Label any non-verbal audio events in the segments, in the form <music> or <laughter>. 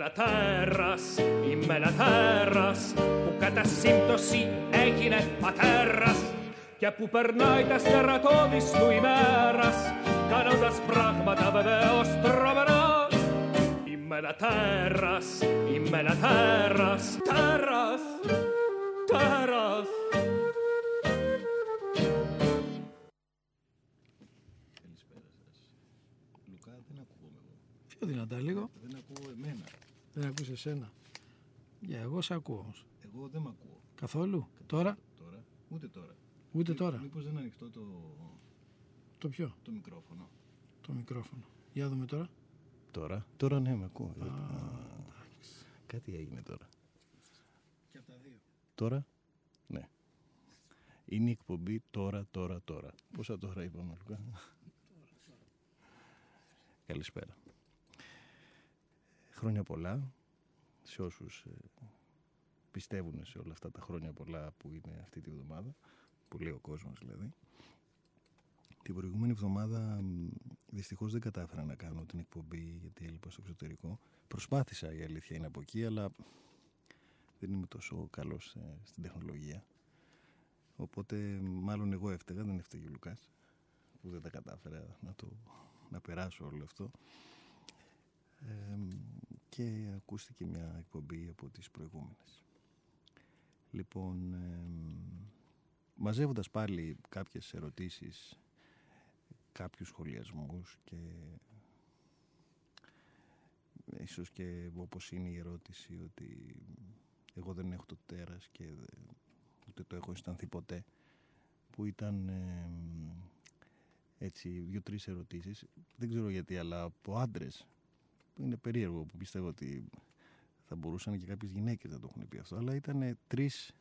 ένα τέρας, είμαι ένα τέρας που κατά σύμπτωση έγινε πατέρας και που περνάει τα στερατώδης του ημέρας κάνοντας πράγματα βεβαίως τρομερά. Είμαι ένα τέρας, είμαι ένα τέρας, τέρας, τέρας. Λουκά, δεν ακούγομαι εγώ. Πιο δυνατά λίγο. Δεν ακούω εμένα. Δεν ακούς εσένα. Για εγώ σε ακούω όμως. Εγώ δεν μ' ακούω. Καθόλου. Τώρα; Τώρα. Ούτε τώρα. Ούτε τώρα. Μήπως δεν ανοιχτό το, Το ποιο; το μικρόφωνο. Το μικρόφωνο. Για δούμε τώρα. Τώρα. Τώρα ναι, με ακούω. Α, Κάτι έγινε τώρα. Και από τα δύο. Τώρα; Ναι. Είναι η εκπομπή τώρα, τώρα, τώρα. Πόσα τώρα είπαμε, Λουκά; Καλησπέρα. Χρόνια πολλά σε όσους ε, πιστεύουν σε όλα αυτά τα χρόνια πολλά που είναι αυτή τη βδομάδα, που λέει ο κόσμος δηλαδή. Την προηγούμενη εβδομάδα μ, δυστυχώς δεν κατάφερα να κάνω την εκπομπή γιατί έλειπα στο εξωτερικό. Προσπάθησα η αλήθεια είναι από εκεί, αλλά δεν είμαι τόσο καλός ε, στην τεχνολογία. Οπότε μάλλον εγώ έφταιγα, δεν έφταιγε ο Λουκάς που δεν τα κατάφερα να, το, να περάσω όλο αυτό. Ε, και ακούστηκε μια εκπομπή από τις προηγούμενες. Λοιπόν, ε, μαζεύοντας πάλι κάποιες ερωτήσεις, κάποιους σχολιασμούς και ίσως και όπως είναι η ερώτηση ότι εγώ δεν έχω το τέρας και δε- ούτε το έχω αισθανθεί ποτέ που ήταν ε, έτσι δύο-τρεις ερωτήσεις δεν ξέρω γιατί αλλά από άντρες είναι περίεργο που πιστεύω ότι θα μπορούσαν και κάποιες γυναίκες να το έχουν πει αυτό αλλά ήταν τρεις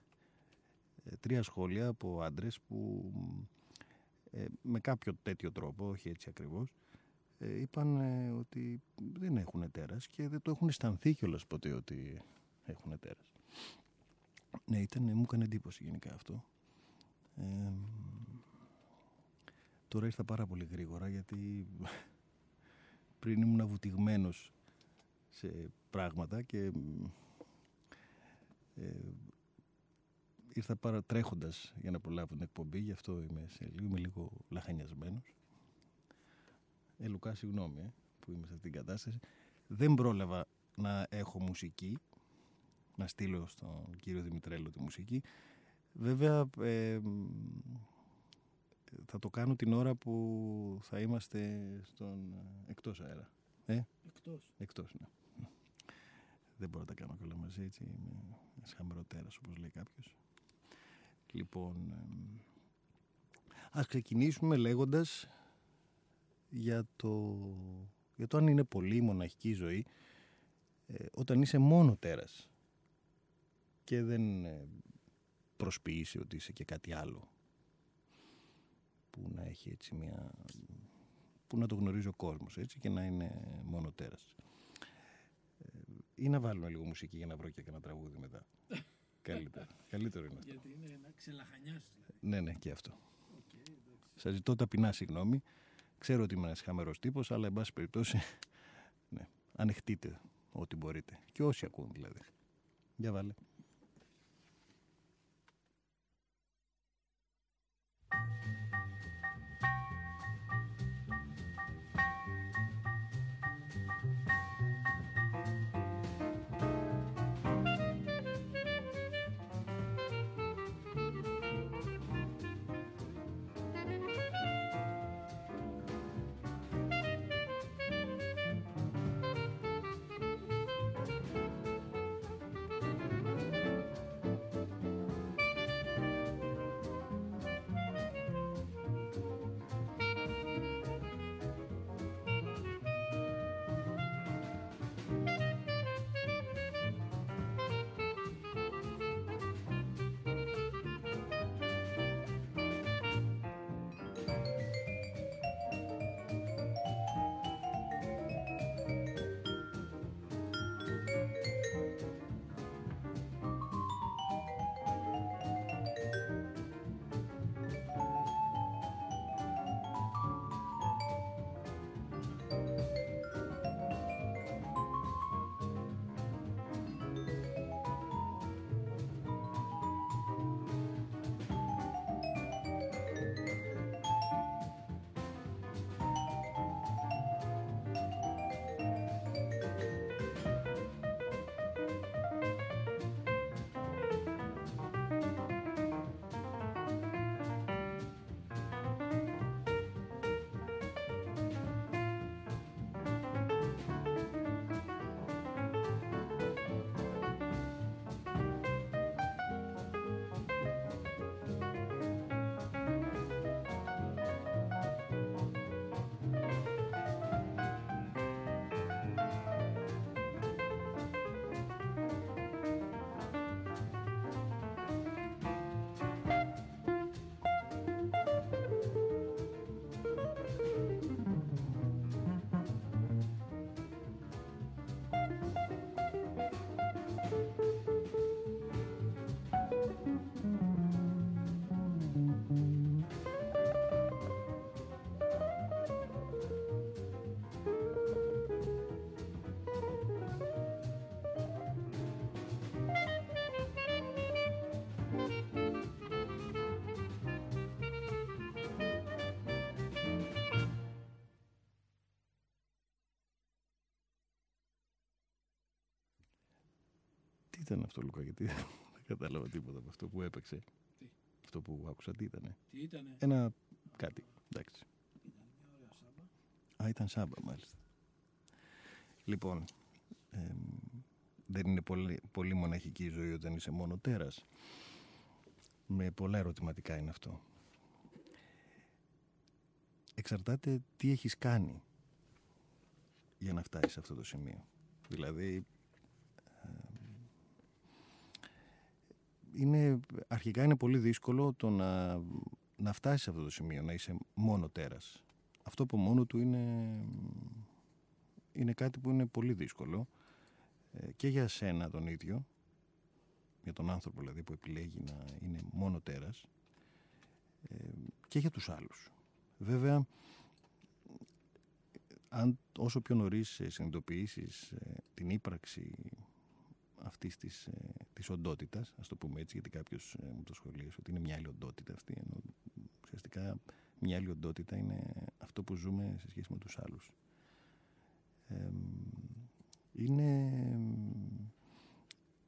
ε, τρία σχόλια από άντρες που ε, με κάποιο τέτοιο τρόπο, όχι έτσι ακριβώς ε, είπαν ε, ότι δεν έχουν τέρας και δεν το έχουν αισθανθεί κιόλας ποτέ ότι έχουν τέρας. Ναι, ήταν, μου έκανε εντύπωση γενικά αυτό. Ε, τώρα ήρθα πάρα πολύ γρήγορα γιατί πριν ήμουν βουτυγμένος σε πράγματα και ε, ήρθα πάρα τρέχοντας για να προλάβω την εκπομπή, γι' αυτό είμαι, σε λίγο, είμαι λίγο λαχανιασμένος. Ε, Λουκά, συγγνώμη ε, που είμαι σε αυτήν την κατάσταση. Δεν πρόλαβα να έχω μουσική, να στείλω στον κύριο Δημητρέλο τη μουσική. Βέβαια, ε, θα το κάνω την ώρα που θα είμαστε στον ε, εκτός αέρα. Ε, Εκτός. εκτός, ναι. Δεν μπορώ να τα κάνω και όλα μαζί, έτσι. Είμαι ένας χαμεροτέρας, όπως λέει κάποιος. Λοιπόν, εμ, ας ξεκινήσουμε λέγοντας για το, για το αν είναι πολύ η μοναχική ζωή ε, όταν είσαι μόνο τέρας και δεν ε, προσποιείσαι ότι είσαι και κάτι άλλο που να έχει έτσι μια που να το γνωρίζει ο κόσμος έτσι και να είναι μόνο τέρας ε, ή να βάλουμε λίγο μουσική για να βρω και ένα τραγούδι μετά <laughs> καλύτερο, καλύτερο είναι αυτό Γιατί είναι να ξελαχανιάσεις δηλαδή. ναι ναι και αυτό Σας ζητώ ταπεινά συγγνώμη. Ξέρω ότι είμαι ένας χαμερός τύπος, αλλά εν πάση περιπτώσει, <laughs> ναι, ανεχτείτε ό,τι μπορείτε. Και όσοι ακούν δηλαδή. Για βάλε. Thank Τι ήταν αυτό, Λουκά, γιατί <laughs> δεν κατάλαβα τίποτα από αυτό που έπαιξε. Τι; Αυτό που άκουσα, τι ήτανε; Τι ήτανε; Ένα κάτι, εντάξει. Ήταν μια ωραία σάμπα. Α, ήταν σάμπα, μάλιστα. Λοιπόν, εμ, δεν είναι πολύ, πολύ μοναχική η ζωή όταν είσαι μόνο τέρας. Με πολλά ερωτηματικά είναι αυτό. Εξαρτάται τι έχεις κάνει για να φτάσεις σε αυτό το σημείο. Δηλαδή, είναι, αρχικά είναι πολύ δύσκολο το να, να φτάσεις σε αυτό το σημείο, να είσαι μόνο τέρας. Αυτό από μόνο του είναι, είναι κάτι που είναι πολύ δύσκολο ε, και για σένα τον ίδιο, για τον άνθρωπο δηλαδή που επιλέγει να είναι μόνο τέρας ε, και για τους άλλους. Βέβαια, αν όσο πιο νωρίς ε, συνειδητοποιήσεις ε, την ύπαρξη αυτής της, ε, της οντότητας, ας το πούμε έτσι, γιατί κάποιος ε, μου το σχολίασε ότι είναι μια άλλη οντότητα αυτή, ενώ ουσιαστικά μια άλλη οντότητα είναι αυτό που ζούμε σε σχέση με τους άλλους. Ε, είναι,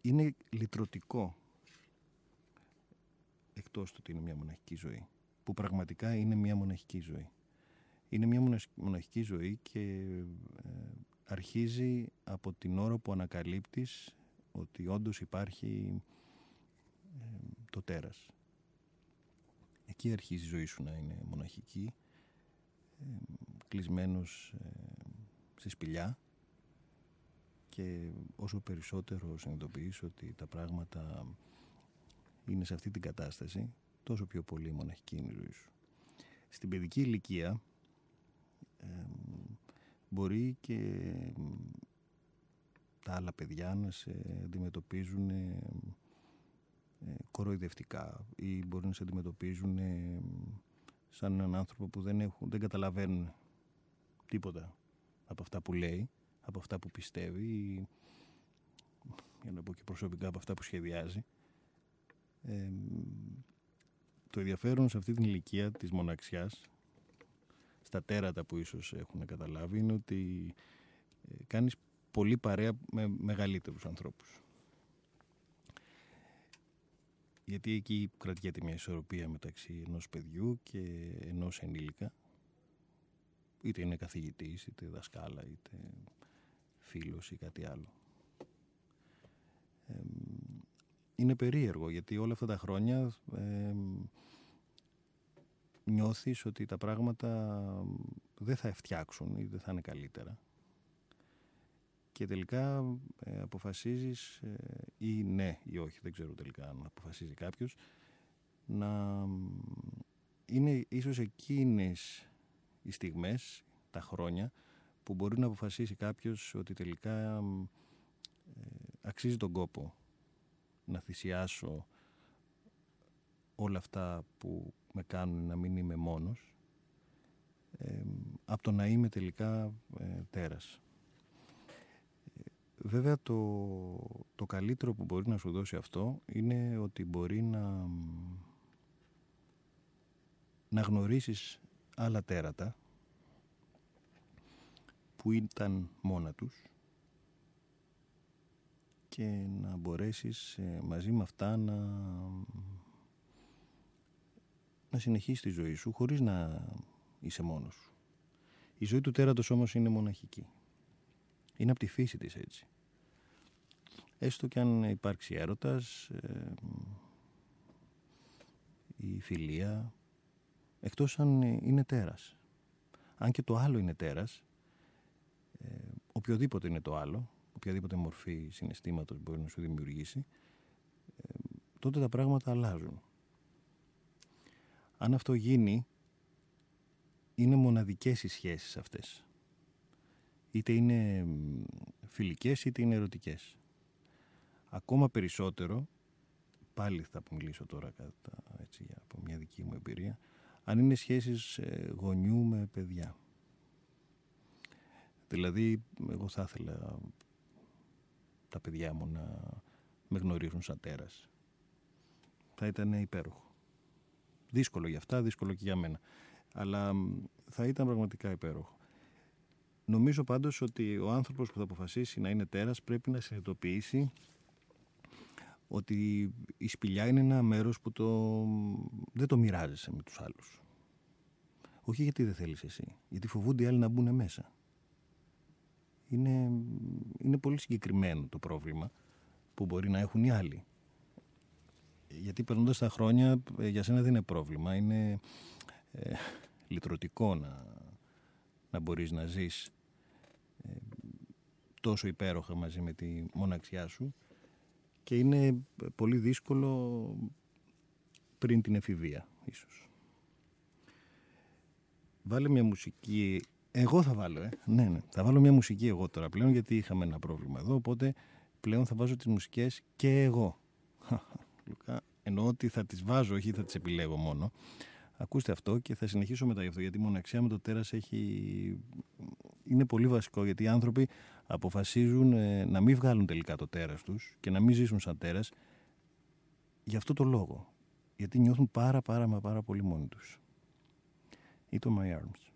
είναι λυτρωτικό εκτός του ότι είναι μια μοναχική ζωή, που πραγματικά είναι μια μοναχική ζωή. Είναι μια μοναχ- μοναχική ζωή και ε, αρχίζει από την ώρα που ανακαλύπτεις ότι όντως υπάρχει ε, το τέρας. Εκεί αρχίζει η ζωή σου να είναι μοναχική, ε, κλεισμένος ε, στη σπηλιά και όσο περισσότερο συνειδητοποιείς ότι τα πράγματα είναι σε αυτή την κατάσταση, τόσο πιο πολύ μοναχική είναι η ζωή σου. Στην παιδική ηλικία ε, μπορεί και τα άλλα παιδιά να σε αντιμετωπίζουν ε, ε, κοροϊδευτικά ή μπορεί να σε αντιμετωπίζουν ε, σαν έναν άνθρωπο που δεν, έχουν, δεν καταλαβαίνουν τίποτα από αυτά που λέει, από αυτά που πιστεύει ή για να πω και προσωπικά από αυτά που σχεδιάζει. Ε, το ενδιαφέρον σε αυτή την ηλικία της μοναξιάς στα τέρατα που ίσως έχουν καταλάβει είναι ότι ε, κάνεις πολύ παρέα με μεγαλύτερους ανθρώπους. Γιατί εκεί κρατιέται μια ισορροπία μεταξύ ενός παιδιού και ενός ενήλικα είτε είναι καθηγητής, είτε δασκάλα, είτε φίλος ή κάτι άλλο. Ε, είναι περίεργο γιατί όλα αυτά τα χρόνια ε, νιώθεις ότι τα πράγματα δεν θα φτιάξουν ή δεν θα είναι καλύτερα και τελικά ε, αποφασίζεις ε, ή ναι ή όχι, δεν ξέρω τελικά αν αποφασίζει κάποιος να είναι ίσως εκείνες οι στιγμές, τα χρόνια που μπορεί να αποφασίσει κάποιος ότι τελικά ε, αξίζει τον κόπο να θυσιάσω όλα αυτά που με κάνουν να μην είμαι μόνος ε, από το να είμαι τελικά ε, τέρας. Βέβαια το, το καλύτερο που μπορεί να σου δώσει αυτό είναι ότι μπορεί να, να γνωρίσεις άλλα τέρατα που ήταν μόνα τους και να μπορέσεις ε, μαζί με αυτά να, να συνεχίσεις τη ζωή σου χωρίς να είσαι μόνος σου. Η ζωή του τέρατος όμως είναι μοναχική. Είναι από τη φύση της έτσι. Έστω και αν υπάρξει έρωτας, ε, η φιλία, εκτός αν είναι τέρας. Αν και το άλλο είναι τέρας, ε, οποιοδήποτε είναι το άλλο, οποιαδήποτε μορφή συναισθήματος μπορεί να σου δημιουργήσει, ε, τότε τα πράγματα αλλάζουν. Αν αυτό γίνει, είναι μοναδικές οι σχέσεις αυτές. Είτε είναι φιλικές είτε είναι ερωτικές. Ακόμα περισσότερο, πάλι θα μιλήσω τώρα κατά, έτσι, από μια δική μου εμπειρία, αν είναι σχέσεις ε, γονιού με παιδιά. Δηλαδή, εγώ θα ήθελα τα παιδιά μου να με γνωρίζουν σαν τέρας. Θα ήταν υπέροχο. Δύσκολο για αυτά, δύσκολο και για μένα. Αλλά θα ήταν πραγματικά υπέροχο. Νομίζω πάντως ότι ο άνθρωπος που θα αποφασίσει να είναι τέρας πρέπει να συνειδητοποιήσει ότι η σπηλιά είναι ένα μέρος που το, δεν το μοιράζεσαι με τους άλλους. Όχι γιατί δεν θέλεις εσύ, γιατί φοβούνται οι άλλοι να μπουν μέσα. Είναι, είναι πολύ συγκεκριμένο το πρόβλημα που μπορεί να έχουν οι άλλοι. Γιατί περνώντας τα χρόνια ε, για σένα δεν είναι πρόβλημα. Είναι ε, λυτρωτικό να, να μπορείς να ζεις ε, τόσο υπέροχα μαζί με τη μοναξιά σου και είναι πολύ δύσκολο πριν την εφηβεία ίσως. Βάλε μια μουσική εγώ θα βάλω, ε. Ναι, ναι. Θα βάλω μια μουσική εγώ τώρα πλέον γιατί είχαμε ένα πρόβλημα εδώ. Οπότε πλέον θα βάζω τις μουσικές και εγώ. <laughs> Λουκά, εννοώ ότι θα τις βάζω, όχι θα τις επιλέγω μόνο. Ακούστε αυτό και θα συνεχίσω μετά γι' αυτό. Γιατί η μοναξιά με το τέρας έχει... είναι πολύ βασικό. Γιατί οι άνθρωποι αποφασίζουν ε, να μην βγάλουν τελικά το τέρας τους και να μην ζήσουν σαν τέρας για αυτό το λόγο. Γιατί νιώθουν πάρα πάρα μα πάρα πολύ μόνοι τους. Ή το My Arms.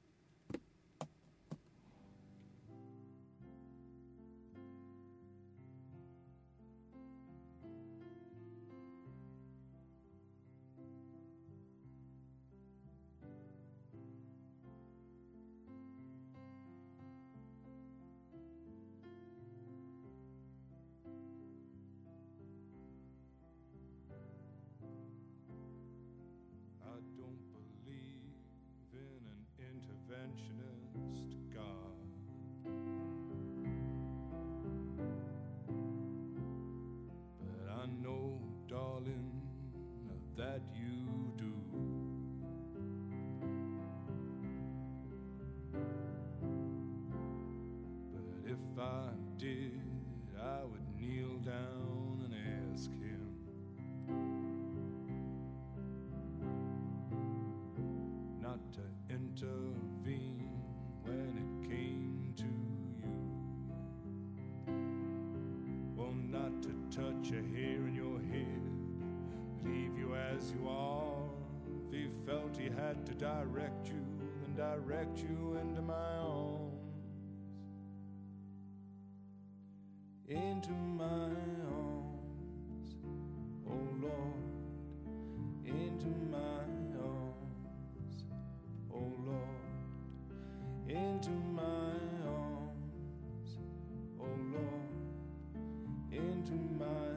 into my arms, oh Lord, into my arms, oh Lord, into my arms, oh Lord, into my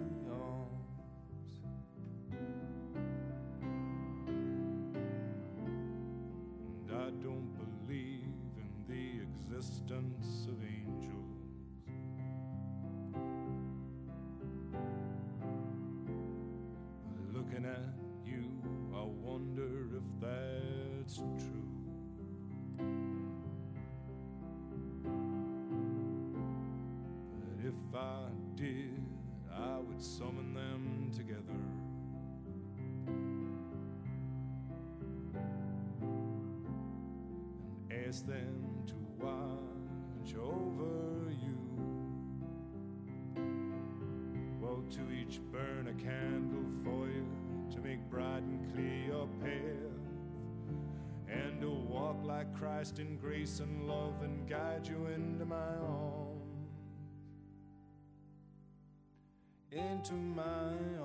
ask them together and Ask them to watch over you. Well, to each burn a candle for you to make bright and clear your path, and to walk like Christ in grace and love and guide you into my arms. to mine.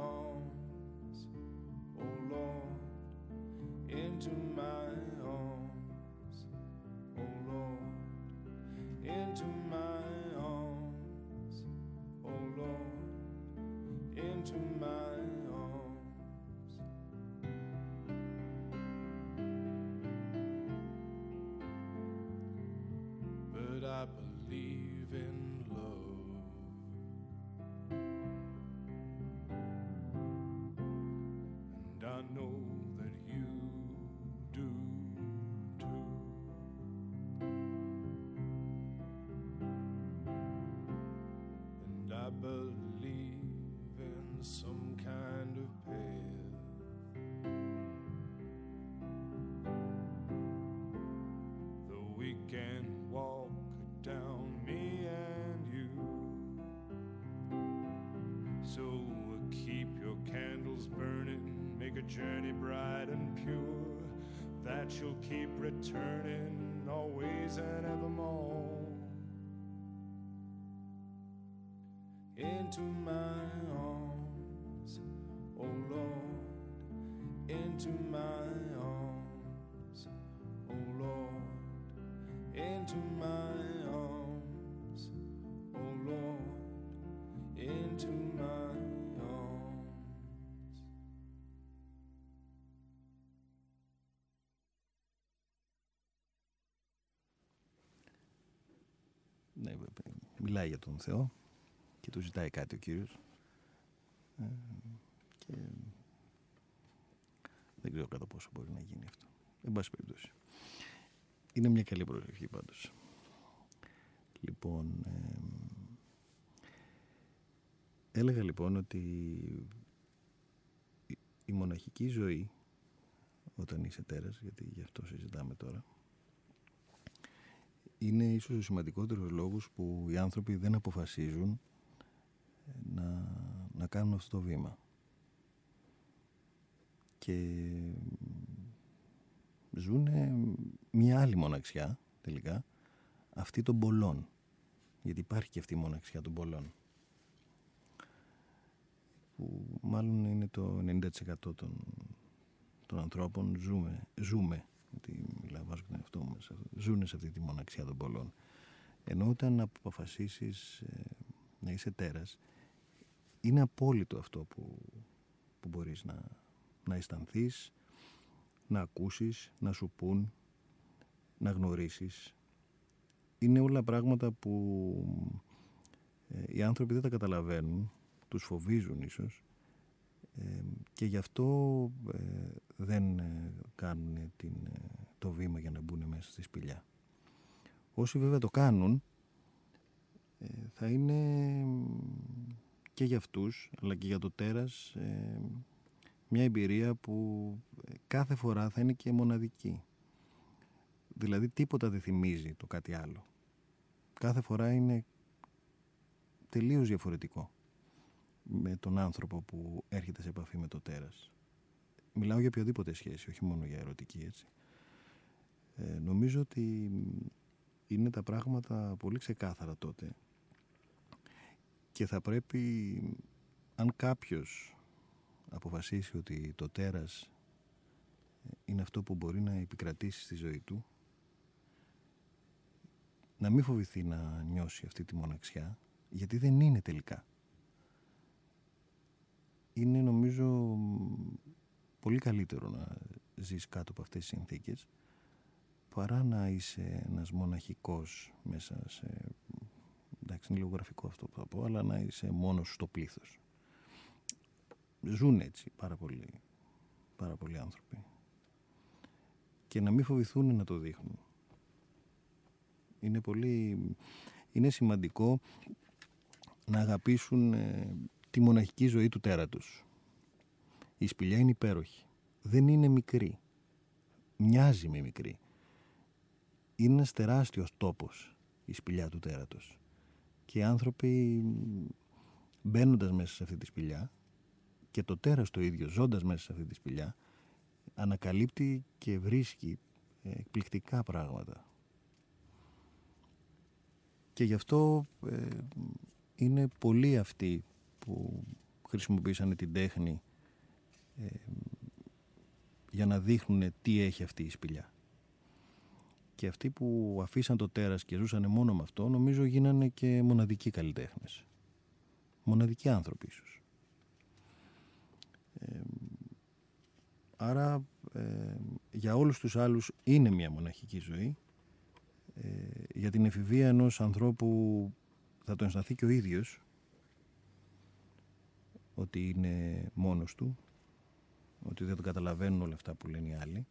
Journey bright and pure that you'll keep returning always and evermore. Into my arms, oh Lord, into my arms, μιλάει για τον Θεό και του ζητάει κάτι ο Κύριος ε, και δεν ξέρω κατά πόσο μπορεί να γίνει αυτό. Εν πάση περιπτώσει. Είναι μια καλή προσευχή πάντως. Λοιπόν, ε, έλεγα λοιπόν ότι η- η μοναχική ζωή όταν είσαι τέρας, γιατί γι' αυτό συζητάμε τώρα, είναι ίσως ο σημαντικότερος λόγος που οι άνθρωποι δεν αποφασίζουν ε, να, να κάνουν αυτό το βήμα. Και ζουν μια άλλη μοναξιά τελικά, αυτή των πολλών. Γιατί υπάρχει και αυτή η μοναξιά των πολλών. Που μάλλον είναι το 90% των, των ανθρώπων ζούμε, ζούμε γιατί μιλάω βάζω και τον εαυτό μου μέσα, ζουν σε αυτή τη μοναξιά των πολλών. Ενώ όταν αποφασίσεις ε, να είσαι τέρας, είναι απόλυτο αυτό που, που μπορείς να, να αισθανθείς, να ακούσεις, να σου πούν, να γνωρίσεις. Είναι όλα πράγματα που ε, οι άνθρωποι δεν τα καταλαβαίνουν, τους φοβίζουν ίσως ε, και γι' αυτό ε, δεν ε, κάνουν την, ε, το βήμα για να μπουν μέσα στη σπηλιά. Όσοι βέβαια το κάνουν ε, θα είναι και για αυτούς αλλά και για το τέρας ε, μια εμπειρία που ε, κάθε φορά θα είναι και μοναδική. Δηλαδή τίποτα δεν θυμίζει το κάτι άλλο. Κάθε φορά είναι τελείως διαφορετικό με τον άνθρωπο που έρχεται σε επαφή με το τέρας. Μιλάω για οποιαδήποτε σχέση, όχι μόνο για ερωτική έτσι. Ε, νομίζω ότι είναι τα πράγματα πολύ ξεκάθαρα τότε. Και θα πρέπει αν κάποιος αποφασίσει ότι το τέρας είναι αυτό που μπορεί να επικρατήσει στη ζωή του να μην φοβηθεί να νιώσει αυτή τη μοναξιά γιατί δεν είναι τελικά. Είναι νομίζω πολύ καλύτερο να ζεις κάτω από αυτές τις συνθήκες παρά να είσαι ένας μοναχικός μέσα σε... εντάξει είναι λίγο γραφικό αυτό που θα πω αλλά να είσαι μόνος στο πλήθος ζουν έτσι πάρα πολλοί πάρα πολλοί άνθρωποι και να μην φοβηθούν να το δείχνουν είναι πολύ είναι σημαντικό να αγαπήσουν ε, τη μοναχική ζωή του τέρατος. Η σπηλιά είναι υπέροχη. Δεν είναι μικρή. Μοιάζει με μικρή. Είναι ένας τεράστιος τόπος η σπηλιά του τέρατος. Και οι άνθρωποι μπαίνοντας μέσα σε αυτή τη σπηλιά και το τέρας το ίδιο ζώντας μέσα σε αυτή τη σπηλιά ανακαλύπτει και βρίσκει εκπληκτικά πράγματα. Και γι' αυτό ε, είναι πολλοί αυτοί που χρησιμοποίησαν την τέχνη ε, για να δείχνουν τι έχει αυτή η σπηλιά. Και αυτοί που αφήσαν το τέρας και ζούσαν μόνο με αυτό νομίζω γίνανε και μοναδικοί καλλιτέχνες. Μοναδικοί άνθρωποι ίσως. Ε, άρα ε, για όλους τους άλλους είναι μια μοναχική ζωή. Ε, για την εφηβεία ενός ανθρώπου θα το αισθανθεί και ο ίδιος ότι είναι μόνος του ότι δεν το καταλαβαίνουν όλα αυτά που λένε οι άλλοι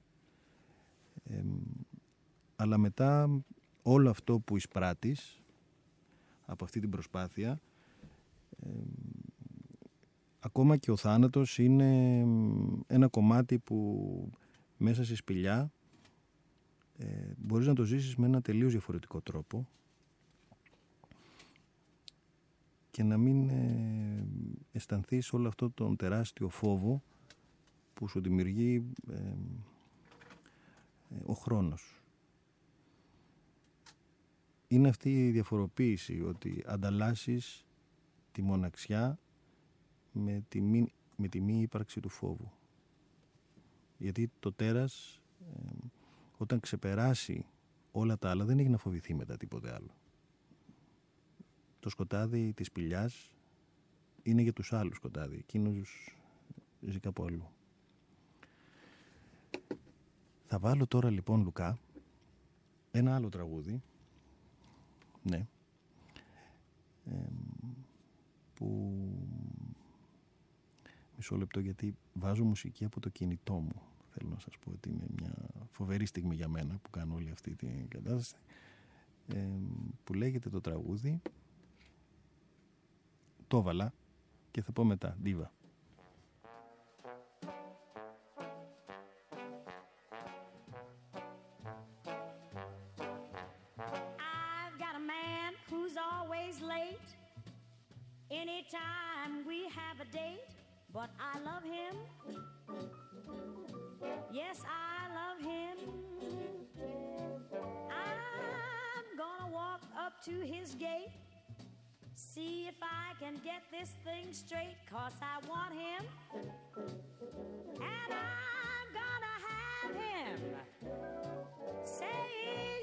ε, αλλά μετά όλο αυτό που εισπράττεις από αυτή την προσπάθεια ε, ακόμα και ο θάνατος είναι ένα κομμάτι που μέσα στη σπηλιά ε, μπορείς να το ζήσεις με ένα τελείως διαφορετικό τρόπο και να μην ε, αισθανθείς όλο αυτό τον τεράστιο φόβο που σου δημιουργεί ε, ε, ο χρόνος. Είναι αυτή η διαφοροποίηση ότι ανταλλάσσεις τη μοναξιά με τη μη, με τη μη ύπαρξη του φόβου. Γιατί το τέρας ε, όταν ξεπεράσει όλα τα άλλα δεν έχει να φοβηθεί μετά τίποτε άλλο. Το σκοτάδι της σπηλιάς είναι για τους άλλους σκοτάδι. Εκείνος ζει κάπου αλλού. Θα βάλω τώρα λοιπόν Λουκά ένα άλλο τραγούδι ναι. Που μισό λεπτό γιατί βάζω μουσική από το κινητό μου. Θέλω να σας πω ότι είναι μια φοβερή στιγμή για μένα που κάνω όλη αυτή την κατάσταση. Που λέγεται το τραγούδι το βάλα και θα πω μετά, Δίβα. Anytime we have a date, but I love him. Yes, I love him. I'm gonna walk up to his gate See if I can get this thing straight, cause I want him. And I'm gonna have him. Say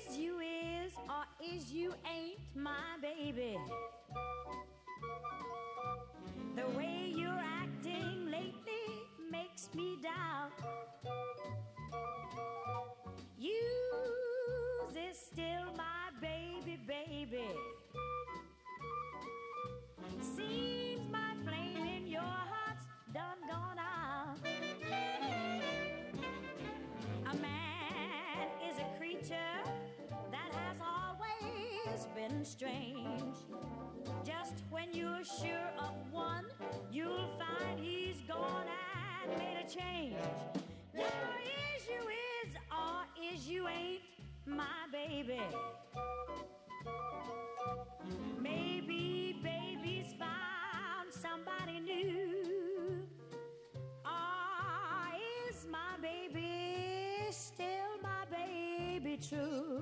is you is or is you ain't my baby. The way you're acting lately makes me doubt. You is still my baby, baby. Seems my flame in your heart's done gone out. A man is a creature that has always been strange. When you're sure of one, you'll find he's gone and made a change. Now is you is or is you ain't my baby. Maybe baby's found somebody new. Or is my baby still my baby true?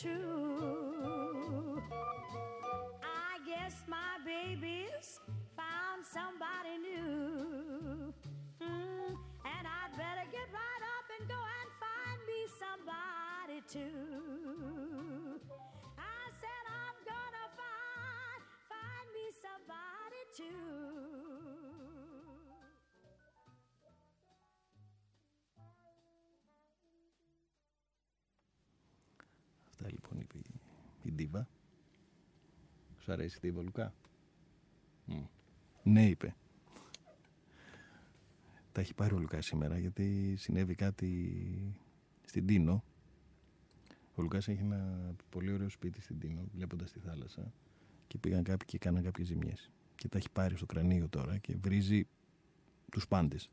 true? I guess my baby's found somebody new. Mm, and I'd better get right up and go and find me somebody too. Ντίβα. Σου αρέσει η Ντίβα, Λουκά; Μμ. Ναι, είπε. Τα έχει πάρει ο Λουκάς σήμερα γιατί συνέβη κάτι στην Τίνο. Ο Λουκάς έχει ένα πολύ ωραίο σπίτι στην Τίνο, βλέποντας τη θάλασσα και πήγαν κάποιοι και κάναν κάποιες ζημιές. Και τα έχει πάρει στο κρανίο τώρα και βρίζει τους πάντες.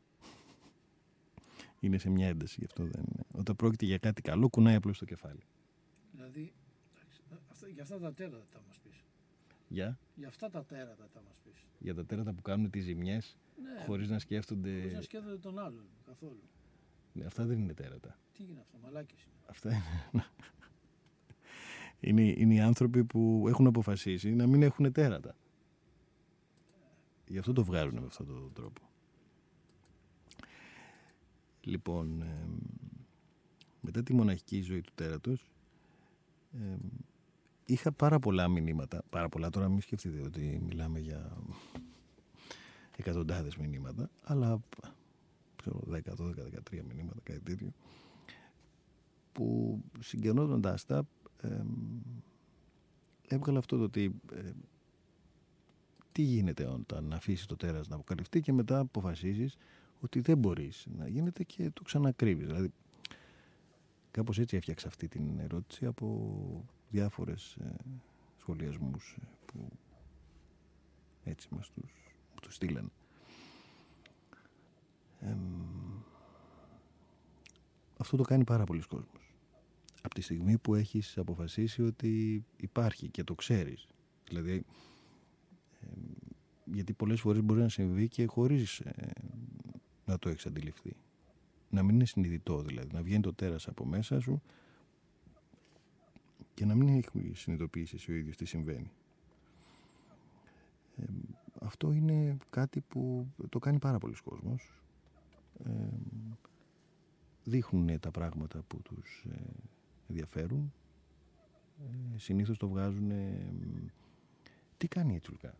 Είναι σε μια ένταση, γι' αυτό δεν είναι. Όταν πρόκειται για κάτι καλό, κουνάει απλώς το κεφάλι. Δηλαδή, εντάξει, αυτά, για αυτά τα τέρατα θα μας πεις. Για, Για αυτά τα τέρατα θα μας πεις. για τα τέρατα που κάνουν τις ζημιές Ναι, χωρίς να σκέφτονται... χωρίς να σκέφτονται τον άλλον καθόλου. Ναι, αυτά δεν είναι τέρατα. Τι είναι αυτό, μαλάκες είναι. Αυτά είναι... <laughs> είναι, είναι οι άνθρωποι που έχουν αποφασίσει να μην έχουν τέρατα. Γι' αυτό το βγάζουν με αυτόν τον τρόπο. Λοιπόν, εμ, μετά τη μοναχική ζωή του τέρατος, εμ, είχα πάρα πολλά μηνύματα. Πάρα πολλά, τώρα μην σκεφτείτε ότι μιλάμε για εκατοντάδες μηνύματα, αλλά ξέρω, 10, 12, 13 μηνύματα, κάτι τέτοιο, που συγκενώνοντας τα, εμ, έβγαλα αυτό το ότι ε, τι γίνεται όταν αφήσεις το τέρας να αποκαλυφθεί και μετά αποφασίζεις ότι δεν μπορείς να γίνεται και το ξανακρύβεις. Δηλαδή, κάπως έτσι έφτιαξα αυτή την ερώτηση από διάφορες ε, σχολιασμούς ε, που έτσι μας τους, τους στείλαν. αυτό το κάνει πάρα πολλοί κόσμος. Από τη στιγμή που έχεις αποφασίσει ότι υπάρχει και το ξέρεις. Δηλαδή, γιατί πολλές φορές μπορεί να συμβεί και χωρίς ε, να το έχεις αντιληφθεί. Να μην είναι συνειδητό δηλαδή, να βγαίνει το τέρας από μέσα σου και να μην έχει συνειδητοποιήσει εσύ ο ίδιος τι συμβαίνει. αυτό είναι κάτι που το κάνει πάρα πολλοί κόσμος. Ε, δείχνουν τα πράγματα που τους ε, ενδιαφέρουν. Ε, συνήθως το βγάζουν... τι κάνει η τσουλκά.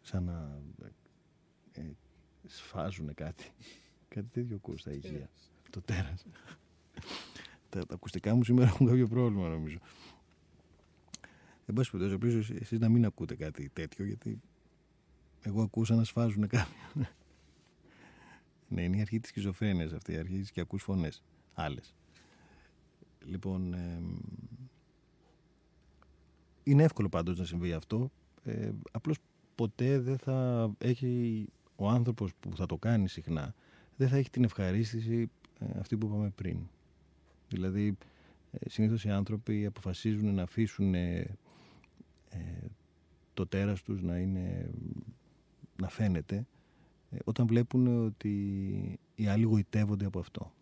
Σαν να ε, σφάζουν κάτι. <laughs> κάτι τέτοιο ακούς στα ηχεία. Το τέρας. Τα, τα ακουστικά μου σήμερα έχουν κάποιο πρόβλημα νομίζω. Εν πάση περιπτώσει, ελπίζω εσείς να μην ακούτε κάτι τέτοιο, γιατί εγώ ακούσα να σφάζουν κάποιον. ναι, είναι η αρχή της σχιζοφρένειας αυτή, η αρχή της και ακούς φωνές, άλλες. Λοιπόν, ε, είναι εύκολο πάντως να συμβεί αυτό. Ε, απλώς ποτέ δεν θα έχει ο άνθρωπος που θα το κάνει συχνά, δεν θα έχει την ευχαρίστηση ε, αυτή που είπαμε πριν. Δηλαδή, ε, συνήθως οι άνθρωποι αποφασίζουν να αφήσουν ε, το τέρας τους να, είναι, να φαίνεται όταν βλέπουν ότι οι άλλοι γοητεύονται από αυτό.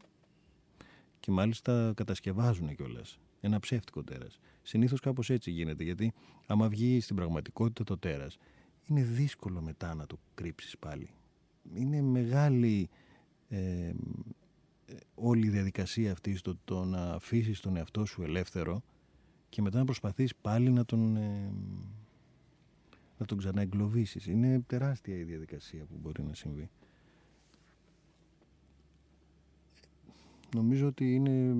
Και μάλιστα κατασκευάζουν κιόλας ένα ψεύτικο τέρας. Συνήθως κάπως έτσι γίνεται, γιατί άμα βγει στην πραγματικότητα το τέρας, είναι δύσκολο μετά να το κρύψεις πάλι. Είναι μεγάλη ε, όλη η διαδικασία αυτή στο το να αφήσεις τον εαυτό σου ελεύθερο και μετά να προσπαθείς πάλι να τον, ε, να τον ξαναεγκλωβίσεις. Είναι τεράστια η διαδικασία που μπορεί να συμβεί. Νομίζω ότι είναι...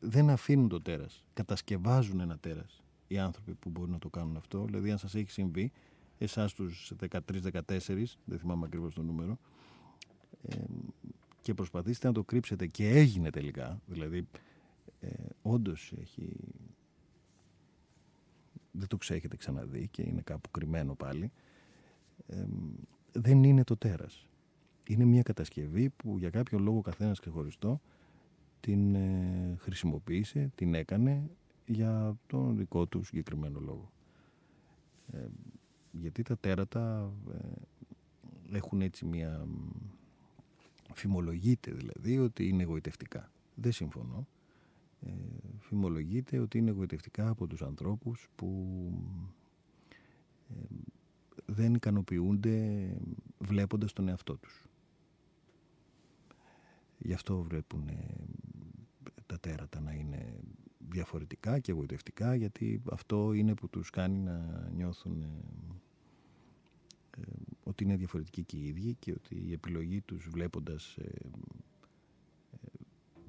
δεν αφήνουν το τέρας. Κατασκευάζουν ένα τέρας οι άνθρωποι που μπορούν να το κάνουν αυτό. Δηλαδή αν σας έχει συμβεί, εσάς τους 13-14, δεν θυμάμαι ακριβώς το νούμερο, ε, και προσπαθήσετε να το κρύψετε. Και έγινε τελικά, δηλαδή ε, όντως έχει δεν το ξέχετε ξαναδεί και είναι κάπου κρυμμένο πάλι. Ε, δεν είναι το τέρας. Είναι μια κατασκευή που για κάποιο λόγο καθένας ξεχωριστό την ε, χρησιμοποίησε, την έκανε για τον δικό του συγκεκριμένο λόγο. Ε, γιατί τα τέρατα ε, έχουν έτσι μια φημολογείται δηλαδή ότι είναι εγωιτευτικά. Δεν συμφωνώ. Ε, φημολογείται ότι είναι εγωιτευτικά από τους ανθρώπους που ε, δεν ικανοποιούνται βλέποντας τον εαυτό τους. Γι' αυτό βλέπουν ε, τα τέρατα να είναι διαφορετικά και εγωιτευτικά γιατί αυτό είναι που τους κάνει να νιώθουν ότι είναι διαφορετικοί και οι ίδιοι και ότι η επιλογή τους βλέποντας ε, ε,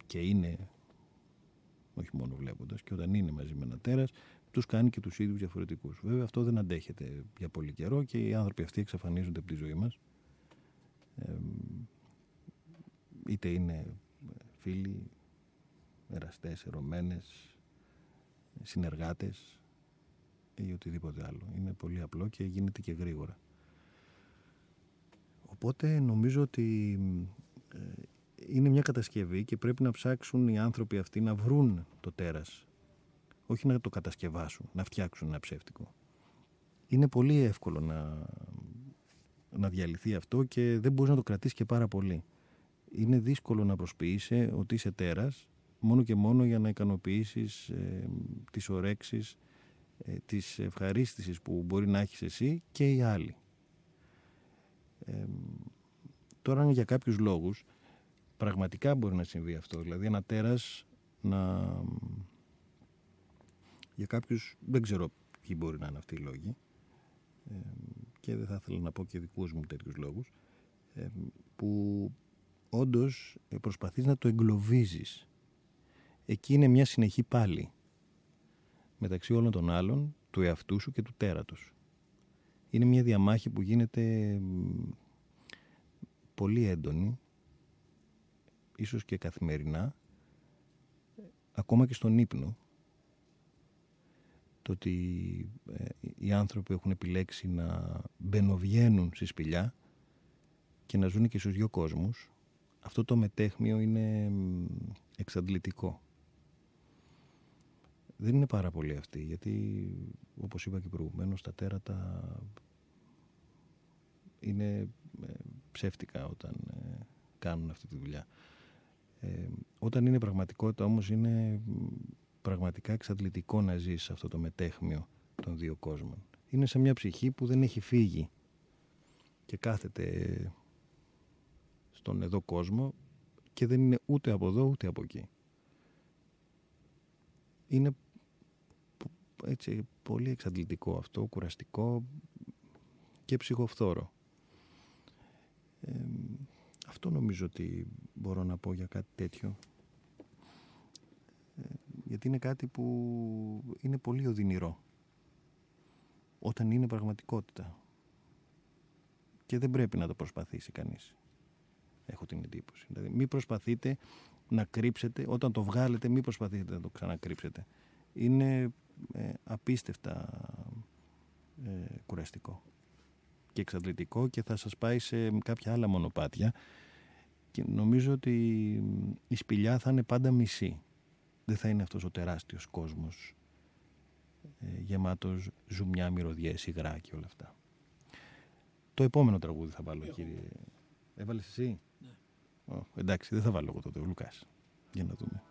και είναι όχι μόνο βλέποντας και όταν είναι μαζί με ένα τέρας τους κάνει και τους ίδιους διαφορετικούς. Βέβαια αυτό δεν αντέχεται για πολύ καιρό και οι άνθρωποι αυτοί εξαφανίζονται από τη ζωή μας ε, είτε είναι φίλοι, εραστές, ερωμένες, συνεργάτες ή οτιδήποτε άλλο. Είναι πολύ απλό και γίνεται και γρήγορα. Οπότε νομίζω ότι ε, είναι μια κατασκευή και πρέπει να ψάξουν οι άνθρωποι αυτοί να βρουν το τέρας. Όχι να το κατασκευάσουν, να φτιάξουν ένα ψεύτικο. Είναι πολύ εύκολο να, να διαλυθεί αυτό και δεν μπορείς να το κρατήσεις και πάρα πολύ. Είναι δύσκολο να προσποιείσαι ότι είσαι τέρας μόνο και μόνο για να ικανοποιήσεις ε, τις ορέξεις, ε, τις ευχαρίστησης που μπορεί να έχεις εσύ και οι άλλοι. Ε, τώρα για κάποιους λόγους πραγματικά μπορεί να συμβεί αυτό. Δηλαδή ένα τέρας να... Για κάποιους δεν ξέρω ποιοι μπορεί να είναι αυτοί οι λόγοι ε, και δεν θα ήθελα να πω και δικούς μου τέτοιους λόγους ε, που όντως προσπαθείς να το εγκλωβίζεις. Εκεί είναι μια συνεχή πάλι μεταξύ όλων των άλλων του εαυτού σου και του τέρατος. Είναι μια διαμάχη που γίνεται πολύ έντονη, ίσως και καθημερινά, ακόμα και στον ύπνο. Το ότι ε, οι άνθρωποι έχουν επιλέξει να μπαινοβγαίνουν στη σπηλιά και να ζουν και στους δυο κόσμους, αυτό το μετέχμιο είναι εξαντλητικό. Δεν είναι πάρα πολύ αυτή, γιατί όπως είπα και προηγουμένως τα τέρατα είναι ε, ψεύτικα όταν ε, κάνουν αυτή τη δουλειά. Ε, όταν είναι πραγματικότητα όμως είναι πραγματικά εξαντλητικό να ζεις αυτό το μετέχμιο των δύο κόσμων. Είναι σε μια ψυχή που δεν έχει φύγει και κάθεται στον εδώ κόσμο και δεν είναι ούτε από εδώ ούτε από εκεί. Είναι έτσι πολύ εξαντλητικό αυτό, κουραστικό και ψυχοφθόρο. Αυτό νομίζω ότι μπορώ να πω για κάτι τέτοιο. Ε, γιατί είναι κάτι που είναι πολύ οδυνηρό. Όταν είναι πραγματικότητα. Και δεν πρέπει να το προσπαθήσει κανείς. Έχω την εντύπωση. Δηλαδή, μην προσπαθείτε να κρύψετε, όταν το βγάλετε, μην προσπαθείτε να το ξανακρύψετε. Είναι ε, απίστευτα ε, κουραστικό και εξαντλητικό και θα σας πάει σε κάποια άλλα μονοπάτια και νομίζω ότι η σπηλιά θα είναι πάντα μισή. Δεν θα είναι αυτός ο τεράστιος κόσμος ε, γεμάτος ζουμιά, μυρωδιές, υγρά και όλα αυτά. Το επόμενο τραγούδι θα βάλω, κύριε. Έβαλες εσύ; Ναι. εντάξει, δεν θα βάλω εγώ τότε, ο Λουκάς. Για να δούμε.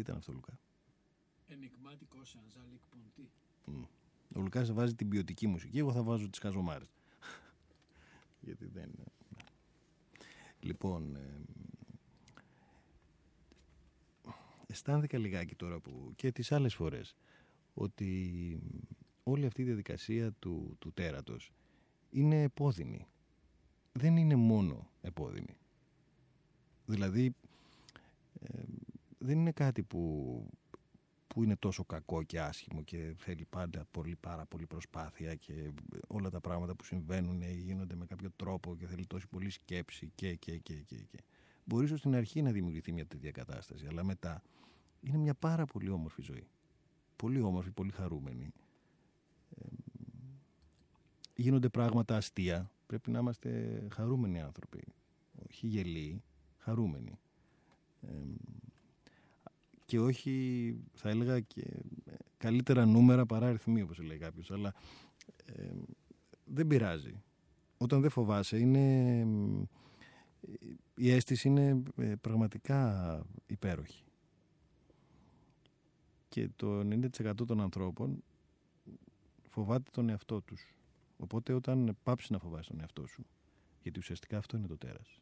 Τι ήταν αυτό, Λουκά; Ενικμάτικο σαν Ζάλικ Ποντή. Ο Λουκάς θα βάζει την ποιοτική μουσική, εγώ θα βάζω τις χαζομάρες. <laughs> Γιατί δεν... ναι. Λοιπόν, ε, αισθάνθηκα λιγάκι τώρα που και τις άλλες φορές ότι όλη αυτή η διαδικασία του, του τέρατος είναι επώδυνη. Δεν είναι μόνο επώδυνη. Δηλαδή, ε, δεν είναι κάτι που, που είναι τόσο κακό και άσχημο και θέλει πάντα πολύ, πάρα πολύ προσπάθεια και όλα τα πράγματα που συμβαίνουν γίνονται με κάποιο τρόπο και θέλει τόση πολύ σκέψη και, και, και, και, και. Μπορείς ίσως στην αρχή να δημιουργηθεί μια τέτοια κατάσταση, αλλά μετά είναι μια πάρα πολύ όμορφη ζωή. Πολύ όμορφη, πολύ χαρούμενη. Ε, γίνονται πράγματα αστεία. Πρέπει να είμαστε χαρούμενοι άνθρωποι. Όχι γελοί, χαρούμενοι. Ε, και όχι, θα έλεγα, και καλύτερα νούμερα παρά αριθμοί, όπως λέει κάποιος. Αλλά ε, δεν πειράζει. Όταν δεν φοβάσαι, είναι, η αίσθηση είναι ε, πραγματικά υπέροχη. Και το 90% των ανθρώπων φοβάται τον εαυτό τους. Οπότε όταν πάψεις να φοβάσαι τον εαυτό σου, γιατί ουσιαστικά αυτό είναι το τέρας.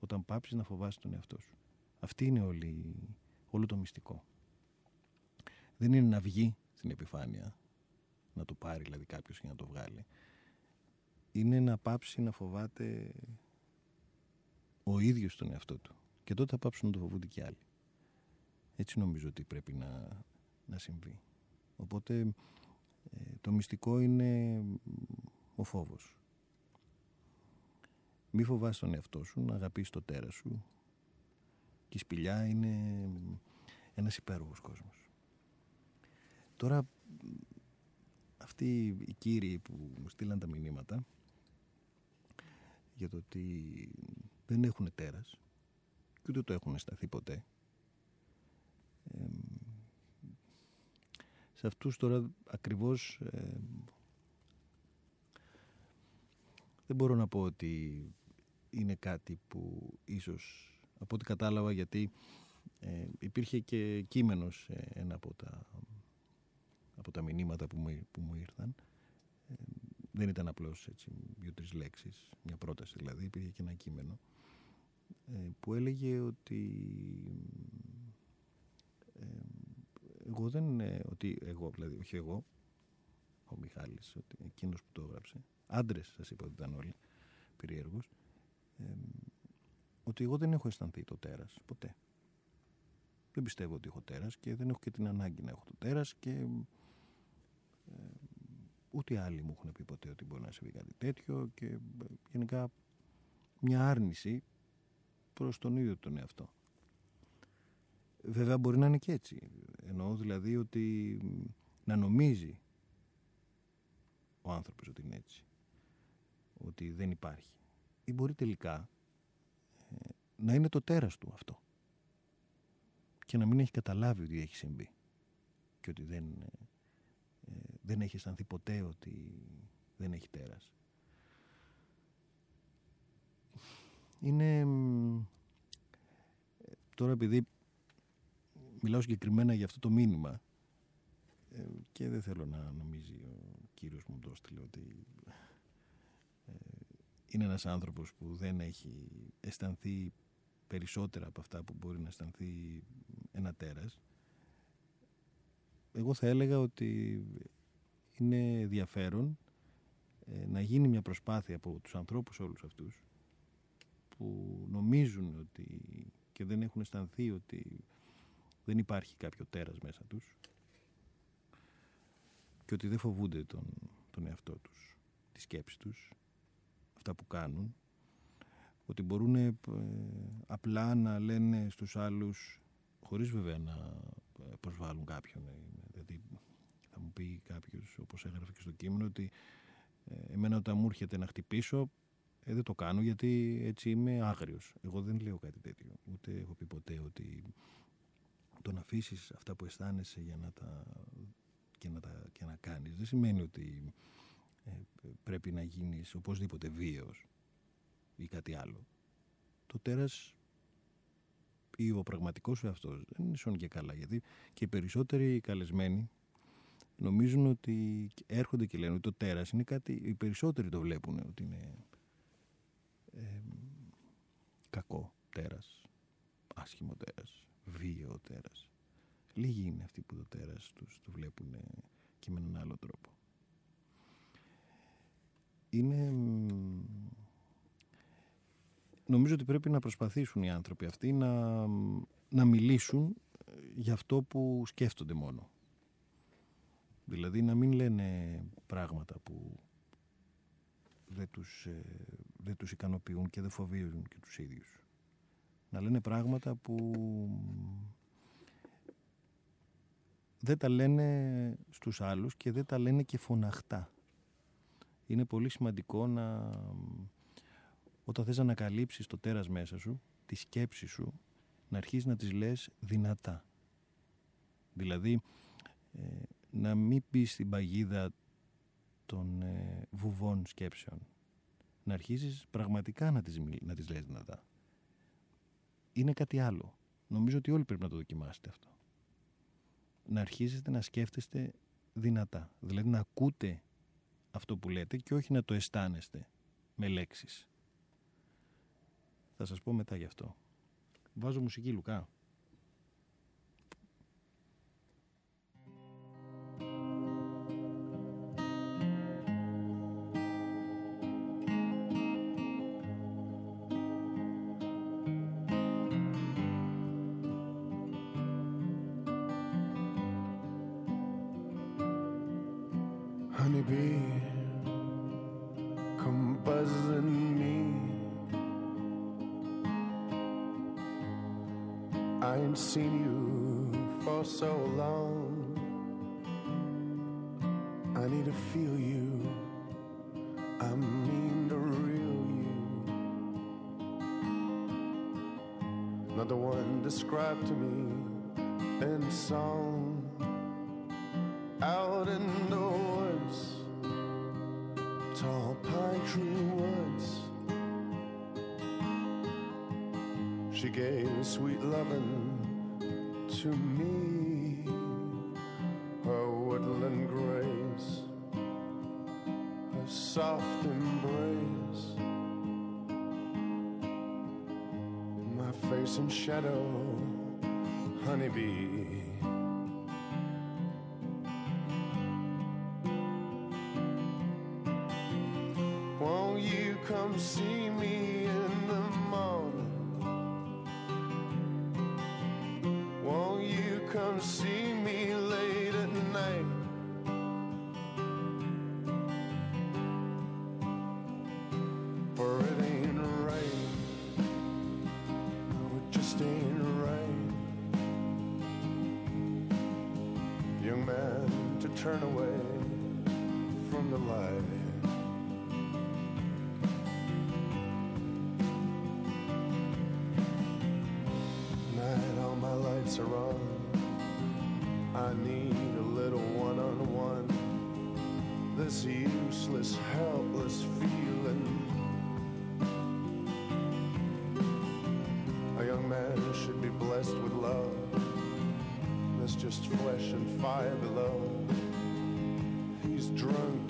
Όταν πάψεις να φοβάσαι τον εαυτό σου. Αυτή είναι όλη, όλο το μυστικό. Δεν είναι να βγει στην επιφάνεια, να το πάρει δηλαδή κάποιος και να το βγάλει. Είναι να πάψει να φοβάται ο ίδιος τον εαυτό του. Και τότε θα πάψουν να το φοβούνται και άλλοι. Έτσι νομίζω ότι πρέπει να, να συμβεί. Οπότε ε, το μυστικό είναι ο φόβος. Μη φοβάσαι τον εαυτό σου, να αγαπήσεις το τέρας σου. Και η σπηλιά είναι ένας υπέροχος κόσμος. Τώρα αυτοί οι κύριοι που μου στείλαν τα μηνύματα για το ότι δεν έχουν τέρας και ούτε το έχουν σταθεί ποτέ σε αυτούς τώρα ακριβώς δεν μπορώ να πω ότι είναι κάτι που ίσως από ό,τι κατάλαβα γιατί ε, υπήρχε και κείμενος σε ένα από τα, από τα μηνύματα που μου, που μου ήρθαν. Δεν ήταν απλώς έτσι δύο-τρεις λέξεις μια πρόταση δηλαδή υπήρχε και ένα κείμενο ε, που έλεγε ότι εγώ δεν ότι εγώ, δηλαδή όχι εγώ, ο Μιχάλης, ότι εκείνος που το έγραψε, άντρες σας είπα ότι ήταν όλοι, περίεργους, ότι εγώ δεν έχω αισθανθεί το τέρας, ποτέ. Δεν πιστεύω ότι έχω τέρας και δεν έχω και την ανάγκη να έχω το τέρας και ε, ούτε άλλοι μου έχουν πει ποτέ ότι μπορεί να συμβεί κάτι τέτοιο και γενικά μια άρνηση προς τον ίδιο τον εαυτό. Βέβαια μπορεί να είναι και έτσι. Εννοώ δηλαδή ότι να νομίζει ο άνθρωπος ότι είναι έτσι. Ότι δεν υπάρχει. Ή μπορεί τελικά ε, να είναι το τέρας του αυτό. Και να μην έχει καταλάβει ότι έχει συμβεί. Και ότι δεν, ε, δεν έχει αισθανθεί ποτέ ότι δεν έχει τέρας. Είναι... Ε, τώρα επειδή μιλάω συγκεκριμένα για αυτό το μήνυμα ε, και δεν θέλω να νομίζει ο κύριος μου το έστειλε ότι ε, είναι ένας άνθρωπος που δεν έχει αισθανθεί περισσότερα από αυτά που μπορεί να αισθανθεί ένα τέρας εγώ θα έλεγα ότι είναι ενδιαφέρον ε, να γίνει μια προσπάθεια από τους ανθρώπους όλους αυτούς που νομίζουν ότι και δεν έχουν αισθανθεί ότι δεν υπάρχει κάποιο τέρας μέσα τους και ότι δεν φοβούνται τον, τον εαυτό τους, τη σκέψη τους, αυτά που κάνουν, ότι μπορούν ε, απλά να λένε στους άλλους, χωρίς βέβαια να ε, προσβάλλουν κάποιον. Ε, δηλαδή θα μου πει κάποιος, όπως έγραφε και στο κείμενο, ότι ε, εμένα όταν μου έρχεται να χτυπήσω, ε, δεν το κάνω γιατί έτσι είμαι άγριος. Εγώ δεν λέω κάτι τέτοιο. Ούτε έχω πει ποτέ ότι το να αφήσεις αυτά που αισθάνεσαι για να τα, και να, τα, και να κάνεις δεν σημαίνει ότι ε, πρέπει να γίνεις οπωσδήποτε βίαιος ή κάτι άλλο. Το τέρας ή ο πραγματικός σου αυτός δεν είναι σόν και καλά γιατί και οι περισσότεροι καλεσμένοι νομίζουν ότι έρχονται και λένε ότι το τέρας είναι κάτι οι περισσότεροι το βλέπουν ότι είναι ε, κακό τέρας άσχημο τέρας βίαιο τέρας λίγοι είναι αυτοί που το τέρας τους το βλέπουν και με έναν άλλο τρόπο είναι νομίζω ότι πρέπει να προσπαθήσουν οι άνθρωποι αυτοί να, να μιλήσουν για αυτό που σκέφτονται μόνο. Δηλαδή να μην λένε πράγματα που δεν τους, ε, δεν τους ικανοποιούν και δεν φοβίζουν και τους ίδιους. Να λένε πράγματα που δεν τα λένε στους άλλους και δεν τα λένε και φωναχτά. Είναι πολύ σημαντικό να όταν θες να ανακαλύψεις το τέρας μέσα σου, τη σκέψη σου, να αρχίσεις να τις λες δυνατά. Δηλαδή, ε, να μην πεις στην παγίδα των ε, βουβών σκέψεων. Να αρχίσεις πραγματικά να τις, να τις λες δυνατά. Είναι κάτι άλλο. Νομίζω ότι όλοι πρέπει να το δοκιμάσετε αυτό. Να αρχίσετε να σκέφτεστε δυνατά. Δηλαδή να ακούτε αυτό που λέτε και όχι να το αισθάνεστε με λέξεις. Θα σας πω μετά γι' αυτό. Βάζω μουσική, Λουκά. ain't seen you for so long. I need to feel you, I mean the real you. Not the one described to me in song out in the she gave sweet loving to me, her woodland grace, her soft embrace. My face in shadow, honeybee.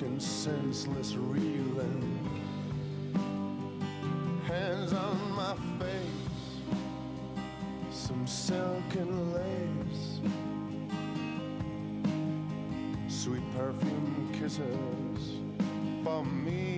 And senseless reeling. Hands on my face, some silken lace, sweet perfume kisses for me.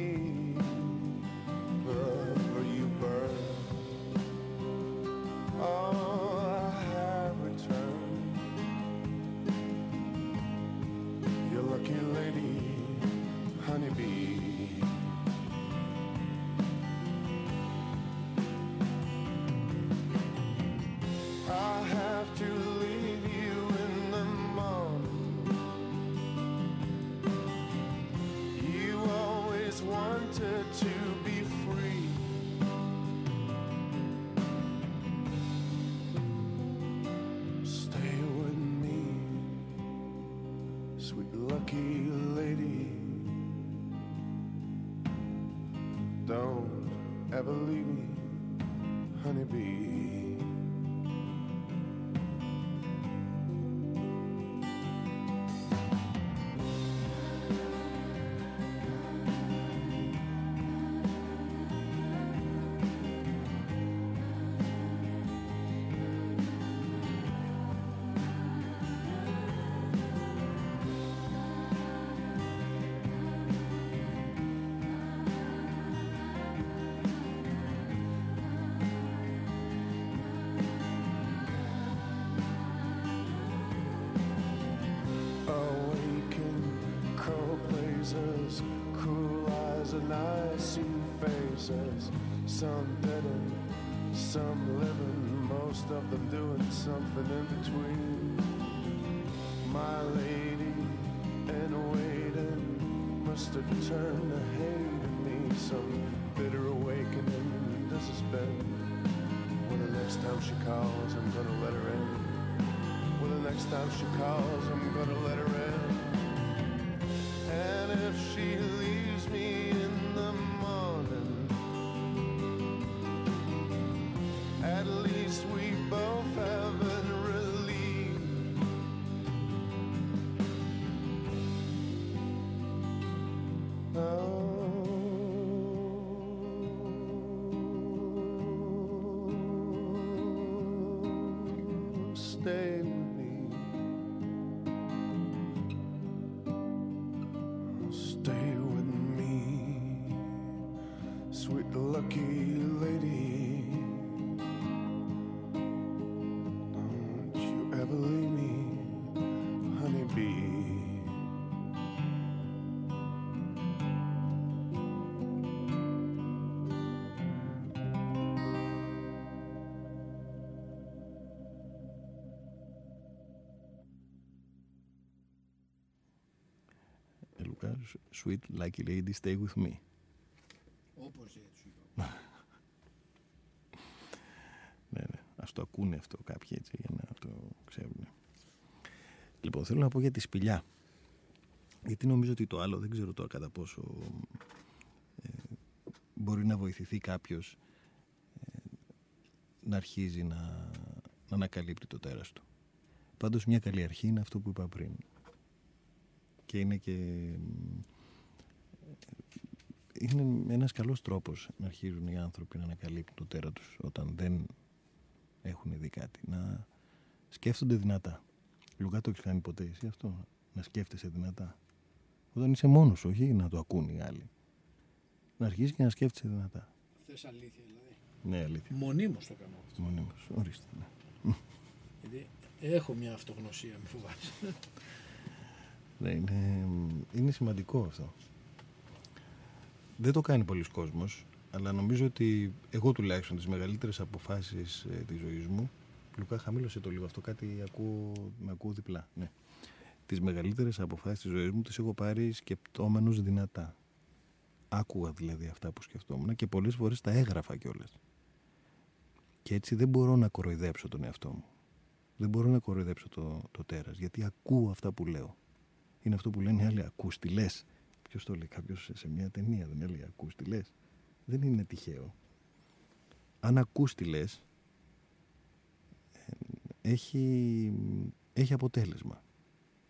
Something in between. My lady in waiting must have turned to hating me. Some bitter awakening this bend. When the next time she calls, I'm gonna let her in. When the next time she calls, I'm gonna let her in. And if she leaves sweet like a lady, stay with me. Όπως έτσι είπα. Ναι, ναι. Ας το ακούνε αυτό κάποιοι έτσι για να το ξέρουν. Λοιπόν, θέλω να πω για τη σπηλιά. Γιατί νομίζω ότι το άλλο δεν ξέρω τώρα κατά πόσο ε, μπορεί να βοηθηθεί κάποιος ε, να αρχίζει να, να ανακαλύπτει το τέρας του. Πάντως μια καλή αρχή είναι αυτό που είπα πριν. Και είναι και... ε, Είναι ένας καλός τρόπος να αρχίζουν οι άνθρωποι να ανακαλύπτουν το τέρα τους όταν δεν έχουν δει κάτι. Να σκέφτονται δυνατά. Λουκά το έχεις κάνει ποτέ εσύ αυτό; Να σκέφτεσαι δυνατά. Όταν είσαι μόνος, όχι να το ακούν οι άλλοι. Να αρχίσεις και να σκέφτεσαι δυνατά. Θες αλήθεια δηλαδή. Ναι, αλήθεια. Μονίμως το κάνω αυτό. Μονίμως. Ορίστε. Ναι. <laughs> Γιατί έχω μια αυτογνωσία, μη φοβάσαι. Ναι, είναι, είναι σημαντικό αυτό. Δεν το κάνει πολλοί κόσμος, αλλά νομίζω ότι εγώ τουλάχιστον τις μεγαλύτερες αποφάσεις ε, της ζωής μου Λουκά, χαμήλωσε το λίγο αυτό, κάτι ακούω, με ακούω διπλά. Ναι. Τις μεγαλύτερες αποφάσεις της ζωής μου τις έχω πάρει σκεπτόμενος δυνατά. Άκουγα δηλαδή αυτά που σκεφτόμουν και πολλές φορές τα έγραφα κιόλας. Και έτσι δεν μπορώ να κοροϊδέψω τον εαυτό μου. Δεν μπορώ να κοροϊδέψω το, το τέρας, γιατί ακούω αυτά που λέω. Είναι αυτό που λένε οι άλλοι, ακούς τι λες. Ποιος το λέει, κάποιος σε μια ταινία δεν έλεγε ακούς τι λες. Δεν είναι τυχαίο. Αν ακούς τι λες, έχει, έχει αποτέλεσμα.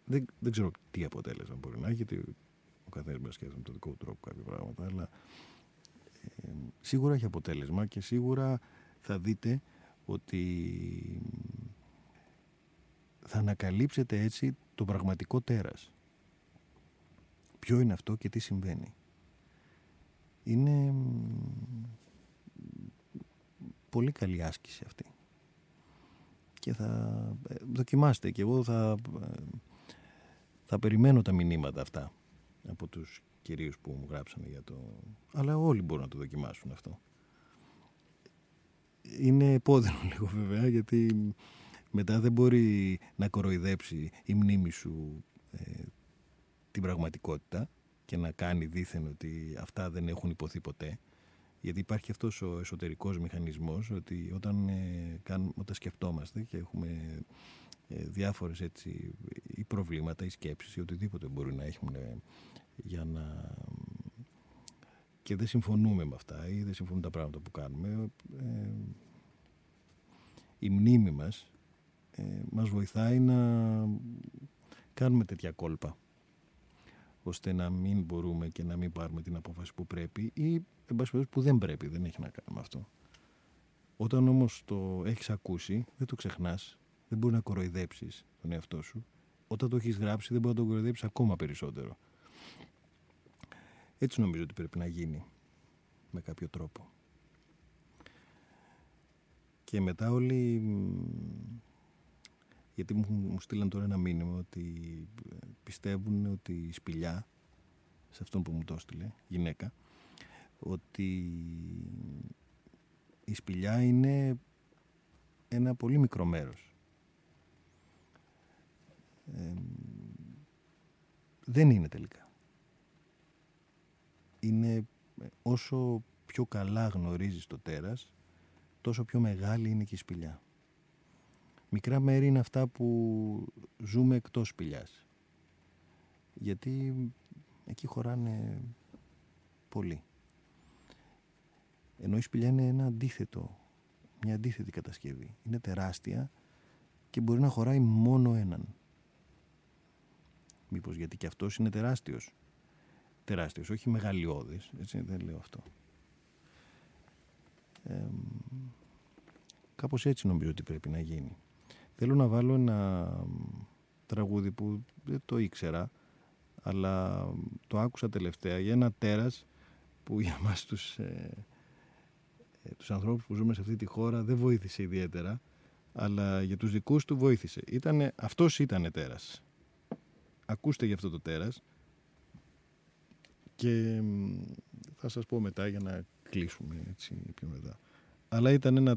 Δεν, δεν ξέρω τι αποτέλεσμα μπορεί να έχει, γιατί ο καθένας μα σκέφτεται με τον δικό του τρόπο κάποια πράγματα, αλλά ε, σίγουρα έχει αποτέλεσμα και σίγουρα θα δείτε ότι θα ανακαλύψετε έτσι το πραγματικό τέρας. Ποιο είναι αυτό και τι συμβαίνει. Είναι πολύ καλή άσκηση αυτή και θα ε, δοκιμάστε και εγώ θα, ε, θα περιμένω τα μηνύματα αυτά από τους κυρίους που μου γράψανε για το... Αλλά όλοι μπορούν να το δοκιμάσουν αυτό. Είναι επώδυνο <laughs> λίγο βέβαια γιατί μετά δεν μπορεί να κοροϊδέψει η μνήμη σου ε, την πραγματικότητα και να κάνει δήθεν ότι αυτά δεν έχουν υποθεί ποτέ. Γιατί υπάρχει αυτός ο εσωτερικός μηχανισμός ότι όταν, ε, κάνουμε, όταν σκεφτόμαστε και έχουμε ε, διάφορες έτσι ή προβλήματα ή σκέψεις ή οτιδήποτε μπορεί να έχουμε για να και δεν συμφωνούμε με αυτά ή δεν συμφωνούν τα πράγματα που κάνουμε ε, η μνήμη μας ε, μας βοηθάει να κάνουμε τέτοια κόλπα ώστε να μην μπορούμε και να μην πάρουμε την απόφαση που πρέπει ή εν πάση περιπτώσει, που δεν πρέπει, δεν έχει να κάνει με αυτό. Όταν όμως το έχεις ακούσει, δεν το ξεχνάς, δεν μπορεί να κοροϊδέψεις τον εαυτό σου. Όταν το έχεις γράψει, δεν μπορεί να το κοροϊδέψεις ακόμα περισσότερο. Έτσι νομίζω ότι πρέπει να γίνει με κάποιο τρόπο. Και μετά όλοι γιατί μου, μου στείλαν τώρα ένα μήνυμα ότι πιστεύουν ότι η σπηλιά σε αυτόν που μου το έστειλε, γυναίκα ότι η σπηλιά είναι ένα πολύ μικρό μέρος. Ε, δεν είναι τελικά. Είναι όσο πιο καλά γνωρίζεις το τέρας, τόσο πιο μεγάλη είναι και η σπηλιά. Μικρά μέρη είναι αυτά που ζούμε εκτός σπηλιάς. Γιατί εκεί χωράνε πολύ. Ενώ η σπηλιά είναι ένα αντίθετο, μια αντίθετη κατασκευή. Είναι τεράστια και μπορεί να χωράει μόνο έναν. Μήπως γιατί και αυτός είναι τεράστιος. Τεράστιος, όχι μεγαλειώδης, έτσι δεν λέω αυτό. Ε, κάπως έτσι νομίζω ότι πρέπει να γίνει. Θέλω να βάλω ένα τραγούδι που δεν το ήξερα, αλλά το άκουσα τελευταία για ένα τέρας που για μας τους, ε, ε, τους ανθρώπους που ζούμε σε αυτή τη χώρα δεν βοήθησε ιδιαίτερα, αλλά για τους δικούς του βοήθησε. Ήτανε, αυτός ήταν τέρας. Ακούστε για αυτό το τέρας και θα σας πω μετά για να κλείσουμε έτσι πιο μετά. Αλλά ήταν ένα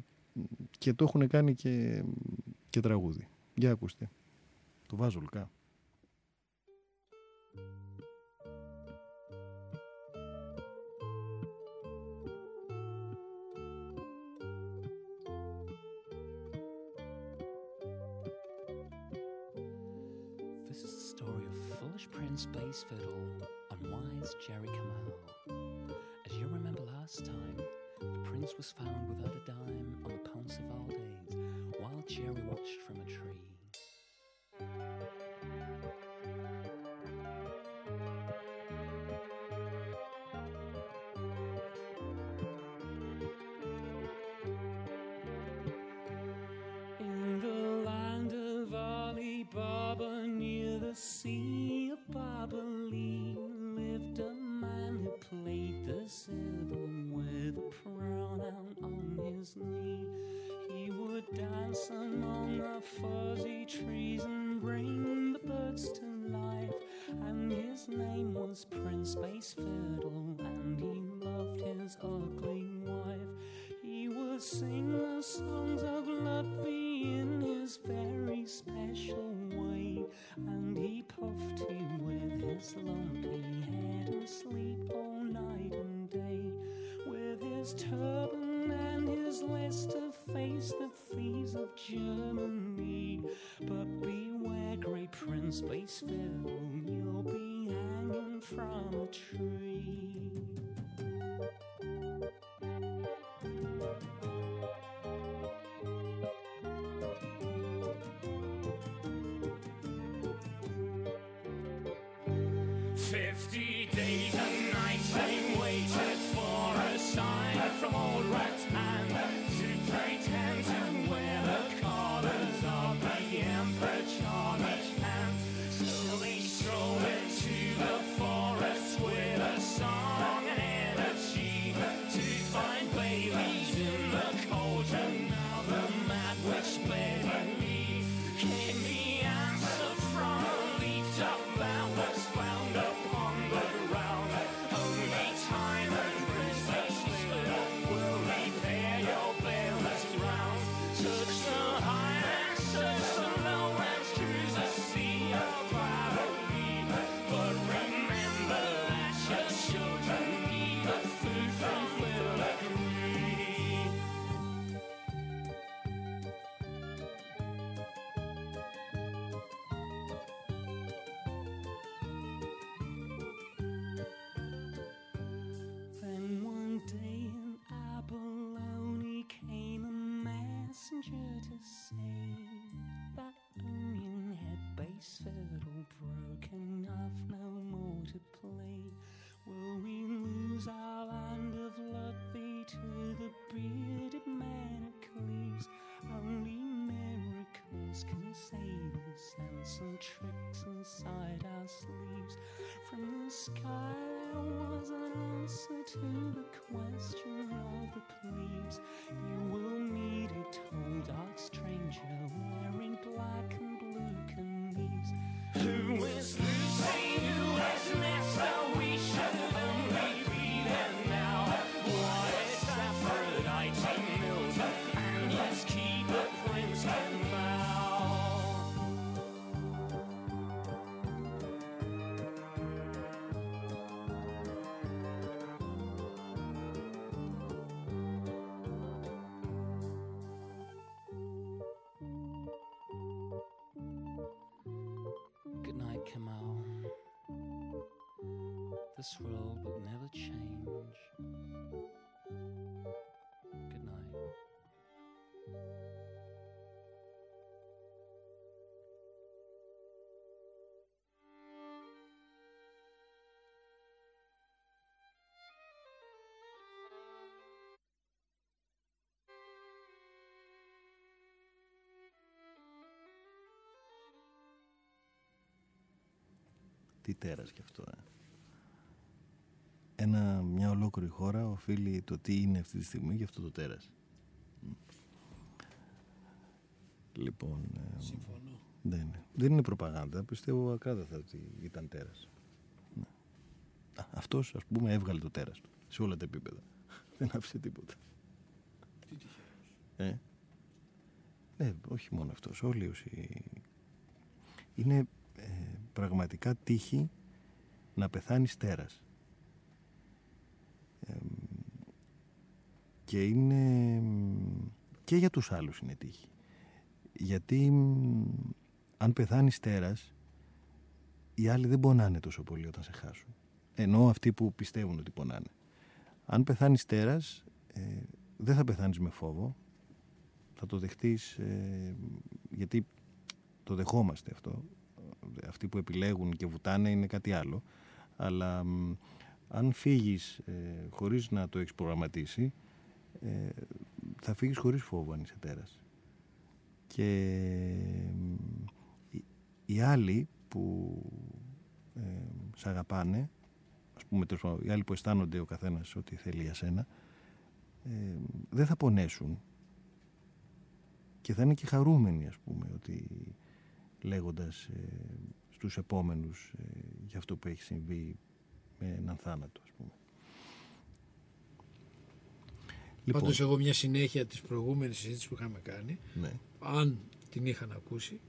και το έχουν κάνει και, και τραγούδι. Για ακούστε. Το βάζω λουκά. This is the story of foolish Prince Bass Fiddle and wise Jerry Kamal. As you remember last time, the prince was found without a dime on the Pounceville days while Jerry watched from a tree. You'll be hanging from a tree. Fifty days and nights I'm waited to is change. Good night. Τι τέρας κι αυτό, ε. Ένα, μια ολόκληρη χώρα οφείλει το τι είναι αυτή τη στιγμή για αυτό το τέρας. Μ. Λοιπόν, ε, Συμφωνώ. δεν, είναι. δεν είναι προπαγάνδα. Πιστεύω ακράδαντα ότι ήταν τέρας. Ναι. Α, Αυτός, ας πούμε, έβγαλε το τέρας του σε όλα τα επίπεδα. <laughs> δεν άφησε τίποτα. Τι τυχαίος. Ε. Ναι, όχι μόνο αυτός. Όλοι όσοι... Είναι ε, πραγματικά τύχη να πεθάνεις τέρας. Και είναι... Και για τους άλλους είναι τύχη. Γιατί μ, αν πεθάνει τέρας, οι άλλοι δεν πονάνε τόσο πολύ όταν σε χάσουν. Ενώ αυτοί που πιστεύουν ότι πονάνε. Αν πεθάνεις τέρας, ε, δεν θα πεθάνεις με φόβο, θα το δεχτείς ε, γιατί το δεχόμαστε αυτό αυτοί που επιλέγουν και βουτάνε είναι κάτι άλλο αλλά μ, αν φύγεις ε, χωρίς να το έχεις προγραμματίσει ε, θα φύγεις χωρίς φόβο αν είσαι τέρας και μ, οι, οι άλλοι που ε, σ' αγαπάνε ας πούμε τέλος πάντων, οι άλλοι που αισθάνονται ο καθένας ότι θέλει για σένα ε, δεν θα πονέσουν και θα είναι και χαρούμενοι ας πούμε ότι λέγοντας ε, στους επόμενους ε, για αυτό που έχει συμβεί με έναν θάνατο ας πούμε. Λοιπόν, Πάντως εγώ μια συνέχεια της προηγούμενης συζήτησης που είχαμε κάνει, ναι, αν την είχαν ακούσει,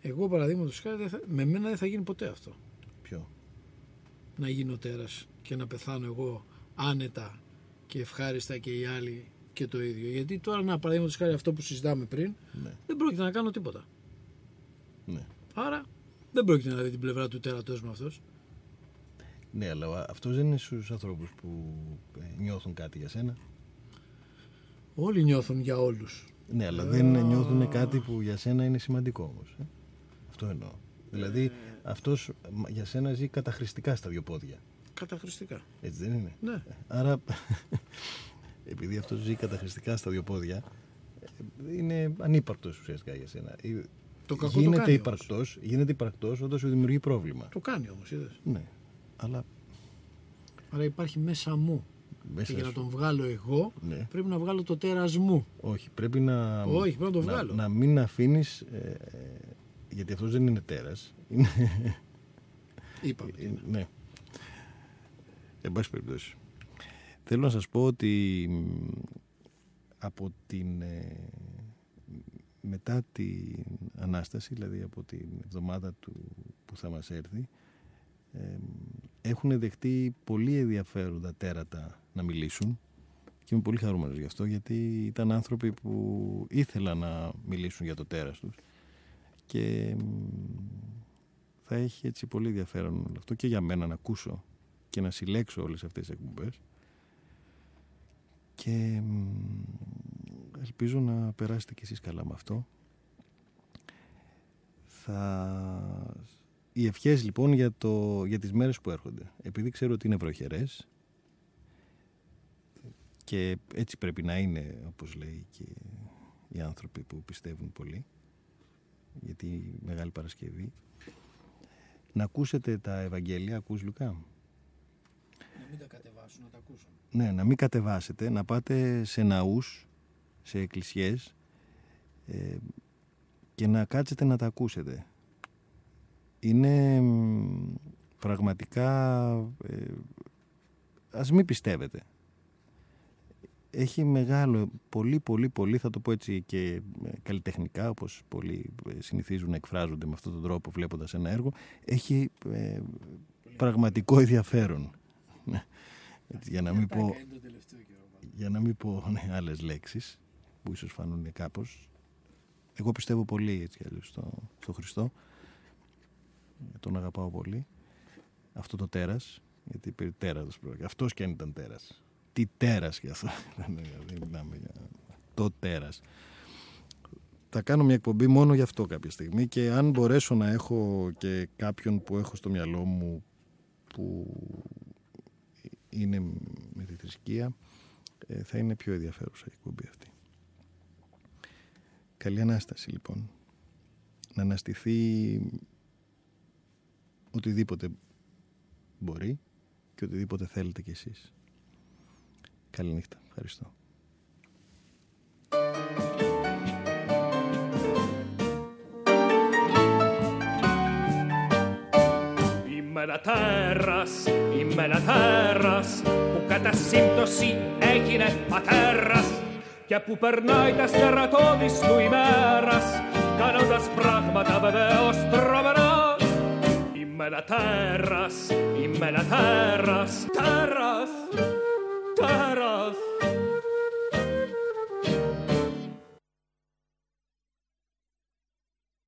εγώ παραδείγματος χάρη δεν θα- με μένα δεν θα γίνει ποτέ αυτό. ποιο; Να γίνω τέρας και να πεθάνω εγώ άνετα και ευχάριστα και οι άλλοι και το ίδιο. Γιατί τώρα να παραδείγματος χάρη αυτό που συζητάμε πριν, Ναι, δεν πρόκειται να κάνω τίποτα. ναι. Άρα δεν πρόκειται να δει την πλευρά του τέρατός με αυτός. ναι, αλλά αυτός δεν είναι στους ανθρώπους που ε, νιώθουν κάτι για σένα. Όλοι νιώθουν για όλους. Ναι, αλλά δεν νιώθουν κάτι που για σένα είναι σημαντικό όμως. ε. Αυτό εννοώ. Δηλαδή αυτός μα, για σένα ζει καταχρηστικά στα δύο πόδια. Καταχρηστικά. Έτσι δεν είναι; Ναι. Άρα, <laughs> επειδή αυτός ζει καταχρηστικά στα δύο πόδια, ε, είναι ανύπαρκτος ουσιαστικά για σένα. Ε, Το κακό το γίνεται κάνει υπαρκτός, γίνεται υπαρκτός όταν σου δημιουργεί πρόβλημα. Το κάνει όμως, είδες. Ναι, αλλά Άρα υπάρχει μέσα μου. Μέσα Και για να σου- τον βγάλω εγώ, Ναι. πρέπει να βγάλω το τέρας μου. Όχι, πρέπει να, Όχι, πρέπει να το βγάλω. να, μην αφήνεις, ε, ε, γιατί αυτός δεν είναι τέρας. Είναι, Είπαμε. τι είναι. ναι. Εν πάση περιπτώσει. Θέλω να σας πω ότι μ, από την... ε, μετά την Ανάσταση, δηλαδή από την εβδομάδα του που θα μας έρθει, ε, έχουν δεχτεί πολύ ενδιαφέροντα τέρατα να μιλήσουν. Και είμαι πολύ χαρούμενος γι' αυτό γιατί ήταν άνθρωποι που ήθελαν να μιλήσουν για το τέρας τους. Και μ, θα έχει έτσι πολύ ενδιαφέρον όλο αυτό και για μένα να ακούσω και να συλλέξω όλες αυτές τις εκπομπές. Και μ, ελπίζω να περάσετε κι εσείς καλά με αυτό. Θα... Οι ευχές λοιπόν για, το... για τις μέρες που έρχονται επειδή ξέρω ότι είναι βροχερές και έτσι πρέπει να είναι όπως λέει και οι άνθρωποι που πιστεύουν πολύ γιατί η Μεγάλη Παρασκευή να ακούσετε τα Ευαγγέλια ακούς Λουκά; Να μην τα κατεβάσουν, να τα ακούσουν. ναι, να μην κατεβάσετε, να πάτε σε ναούς, σε εκκλησιές ε, και να κάτσετε να τα ακούσετε. Είναι μ, πραγματικά, ε, ας μην πιστεύετε. Έχει μεγάλο, πολύ, πολύ, πολύ, θα το πω έτσι και ε, καλλιτεχνικά, όπως πολλοί ε, συνηθίζουν να εκφράζονται με αυτόν τον τρόπο βλέποντας ένα έργο, έχει ε, πραγματικό ενδιαφέρον. Ναι. Έτσι, Για να μην πω, Είναι το τελευταίο καιρό. πάντα. για να μην πω ναι, άλλες λέξεις που ίσως φανούν κάπως εγώ πιστεύω πολύ έτσι κι αλλιώς στο, στο Χριστό τον αγαπάω πολύ αυτό το τέρας Γιατί περί τέρατος πρόκειται. Αυτός και αν ήταν τέρας. Τι τέρας και αυτό. <laughs> Δεν μιλάμε για το τέρας. Θα κάνω μια εκπομπή μόνο γι' αυτό κάποια στιγμή και αν μπορέσω να έχω και κάποιον που έχω στο μυαλό μου που είναι με τη θρησκεία ε, θα είναι πιο ενδιαφέρουσα η εκπομπή αυτή. Καλή Ανάσταση λοιπόν. Να αναστηθεί οτιδήποτε μπορεί και οτιδήποτε θέλετε κι εσείς. Καλή νύχτα. Ευχαριστώ. Είμαι ένα τέρας, είμαι ένα τέρας που κατά σύμπτωση έγινε πατέρας και που περνάει τα στερατώδης του ημέρας κάνοντας πράγματα βεβαίως τρομερά Είμαι ένα τέρας, είμαι ένα τέρας, τέρας Taras.